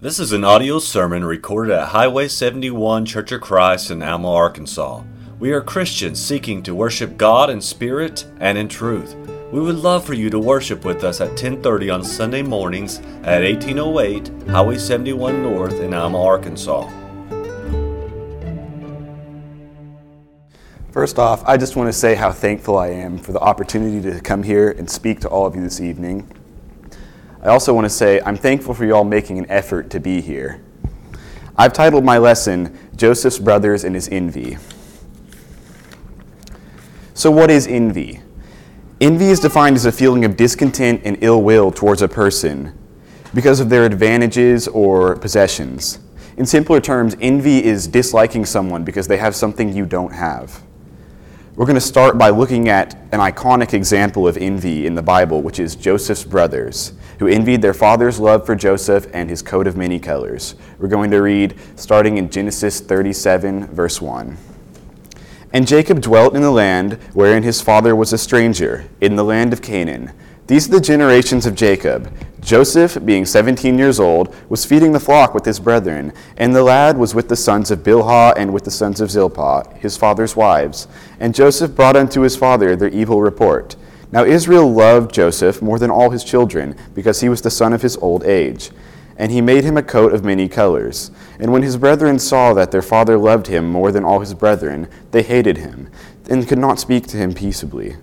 This is an audio sermon recorded at Highway 71 Church of Christ in Alma, Arkansas. We are Christians seeking to worship God in spirit and in truth. We would love for you to worship with us at 10:30 on Sunday mornings at 1808 Highway 71 North in Alma, Arkansas. First off, I just want to say how thankful I am for the opportunity to come here and speak to all of you this evening. I also want to say I'm thankful for you all making an effort to be here. I've titled my lesson, Joseph's Brothers and His Envy. So, what is envy? Envy is defined as a feeling of discontent and ill will towards a person because of their advantages or possessions. In simpler terms, envy is disliking someone because they have something you don't have. We're going to start by looking at an iconic example of envy in the Bible, which is Joseph's brothers, who envied their father's love for Joseph and his coat of many colors. We're going to read starting in Genesis 37, verse 1. And Jacob dwelt in the land wherein his father was a stranger, in the land of Canaan. These are the generations of Jacob. Joseph, being seventeen years old, was feeding the flock with his brethren, and the lad was with the sons of Bilhah and with the sons of Zilpah, his father's wives. And Joseph brought unto his father their evil report. Now Israel loved Joseph more than all his children, because he was the son of his old age. And he made him a coat of many colors. And when his brethren saw that their father loved him more than all his brethren, they hated him, and could not speak to him peaceably.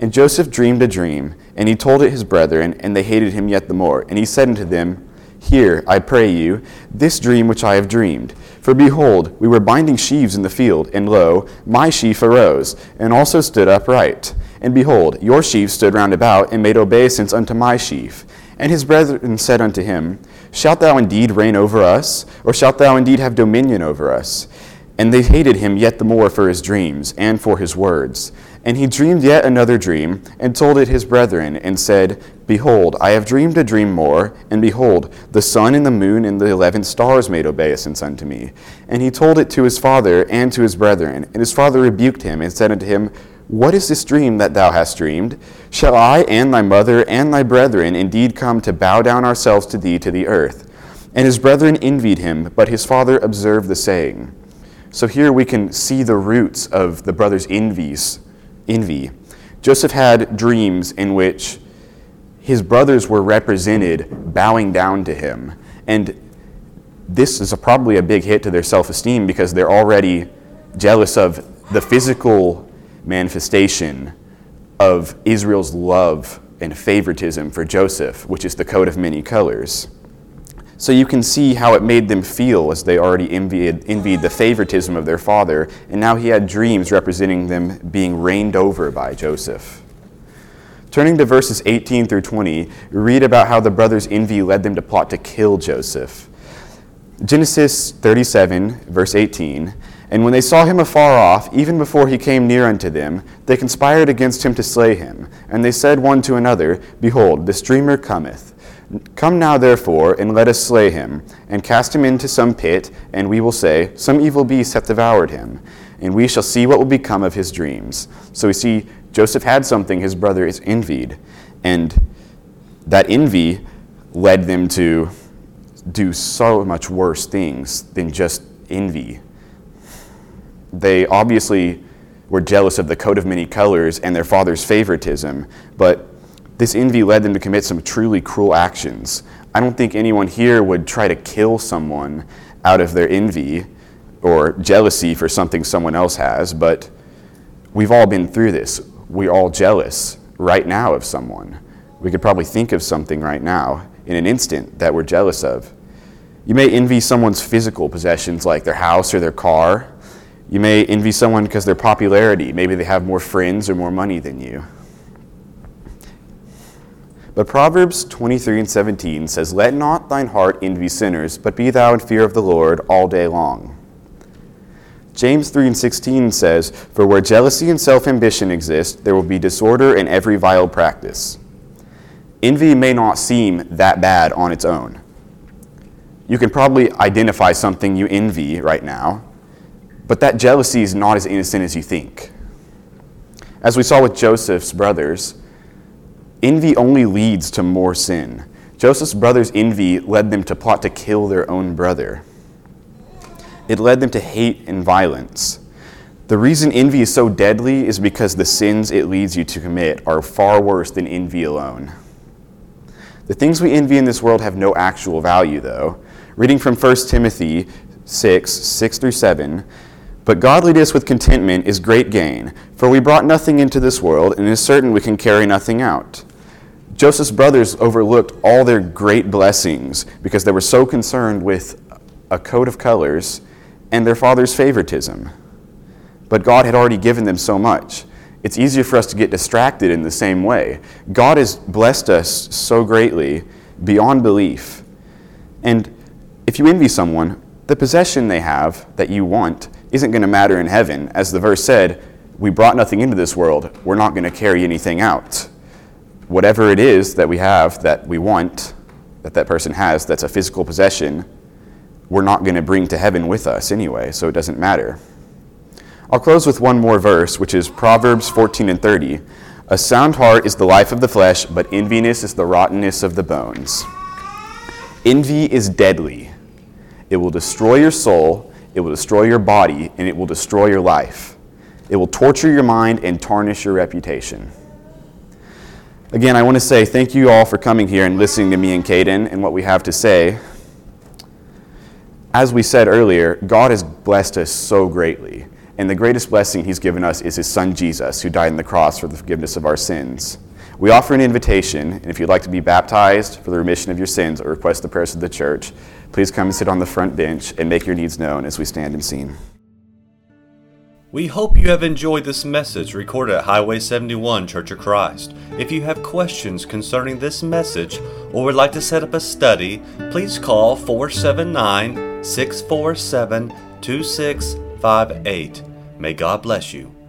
And Joseph dreamed a dream, and he told it his brethren, and they hated him yet the more. And he said unto them, Hear, I pray you, this dream which I have dreamed. For behold, we were binding sheaves in the field, and lo, my sheaf arose, and also stood upright. And behold, your sheaf stood round about, and made obeisance unto my sheaf. And his brethren said unto him, Shalt thou indeed reign over us, or shalt thou indeed have dominion over us? And they hated him yet the more for his dreams, and for his words. And he dreamed yet another dream, and told it his brethren, and said, Behold, I have dreamed a dream more, and behold, the sun and the moon and the eleven stars made obeisance unto me. And he told it to his father and to his brethren. And his father rebuked him, and said unto him, What is this dream that thou hast dreamed? Shall I and thy mother and thy brethren indeed come to bow down ourselves to thee to the earth? And his brethren envied him, but his father observed the saying. So here we can see the roots of the brothers' envies envy. Joseph had dreams in which his brothers were represented bowing down to him. And this is a, probably a big hit to their self esteem because they're already jealous of the physical manifestation of Israel's love and favoritism for Joseph, which is the coat of many colors. So you can see how it made them feel as they already envied, envied, the favoritism of their father, and now he had dreams representing them being reigned over by Joseph. Turning to verses 18 through 20, we read about how the brothers' envy led them to plot to kill Joseph. Genesis 37, verse 18. And when they saw him afar off, even before he came near unto them, they conspired against him to slay him. And they said one to another, Behold, this dreamer cometh. Come now, therefore, and let us slay him, and cast him into some pit, and we will say, Some evil beast hath devoured him, and we shall see what will become of his dreams. So we see Joseph had something his brother is envied, and that envy led them to do so much worse things than just envy. They obviously were jealous of the coat of many colors and their father's favoritism, but this envy led them to commit some truly cruel actions. I don't think anyone here would try to kill someone out of their envy or jealousy for something someone else has, but we've all been through this. We're all jealous right now of someone. We could probably think of something right now in an instant that we're jealous of. You may envy someone's physical possessions like their house or their car. You may envy someone because their popularity. Maybe they have more friends or more money than you. But Proverbs 23 and 17 says, Let not thine heart envy sinners, but be thou in fear of the Lord all day long. James 3 and 16 says, For where jealousy and self ambition exist, there will be disorder in every vile practice. Envy may not seem that bad on its own. You can probably identify something you envy right now, but that jealousy is not as innocent as you think. As we saw with Joseph's brothers, envy only leads to more sin. Joseph's brothers' envy led them to plot to kill their own brother. It led them to hate and violence. The reason envy is so deadly is because the sins it leads you to commit are far worse than envy alone. The things we envy in this world have no actual value, though. Reading from 1 Timothy 6 6 through 7, but godliness with contentment is great gain, for we brought nothing into this world, and it is certain we can carry nothing out. Joseph's brothers overlooked all their great blessings because they were so concerned with a coat of colors and their father's favoritism. But God had already given them so much. It's easier for us to get distracted in the same way. God has blessed us so greatly beyond belief. And if you envy someone, the possession they have that you want isn't going to matter in heaven. As the verse said, we brought nothing into this world, we're not going to carry anything out. Whatever it is that we have that we want, that that person has, that's a physical possession, we're not going to bring to heaven with us anyway, so it doesn't matter. I'll close with one more verse, which is Proverbs 14 and 30. A sound heart is the life of the flesh, but enviness is the rottenness of the bones. Envy is deadly. It will destroy your soul, it will destroy your body, and it will destroy your life. It will torture your mind and tarnish your reputation. Again, I want to say thank you all for coming here and listening to me and Caden and what we have to say. As we said earlier, God has blessed us so greatly. And the greatest blessing he's given us is his son Jesus, who died on the cross for the forgiveness of our sins. We offer an invitation, and if you'd like to be baptized for the remission of your sins or request the prayers of the church, please come and sit on the front bench and make your needs known as we stand and sing. We hope you have enjoyed this message recorded at Highway 71 Church of Christ. If you have questions concerning this message or would like to set up a study, please call 479 647 2658. May God bless you.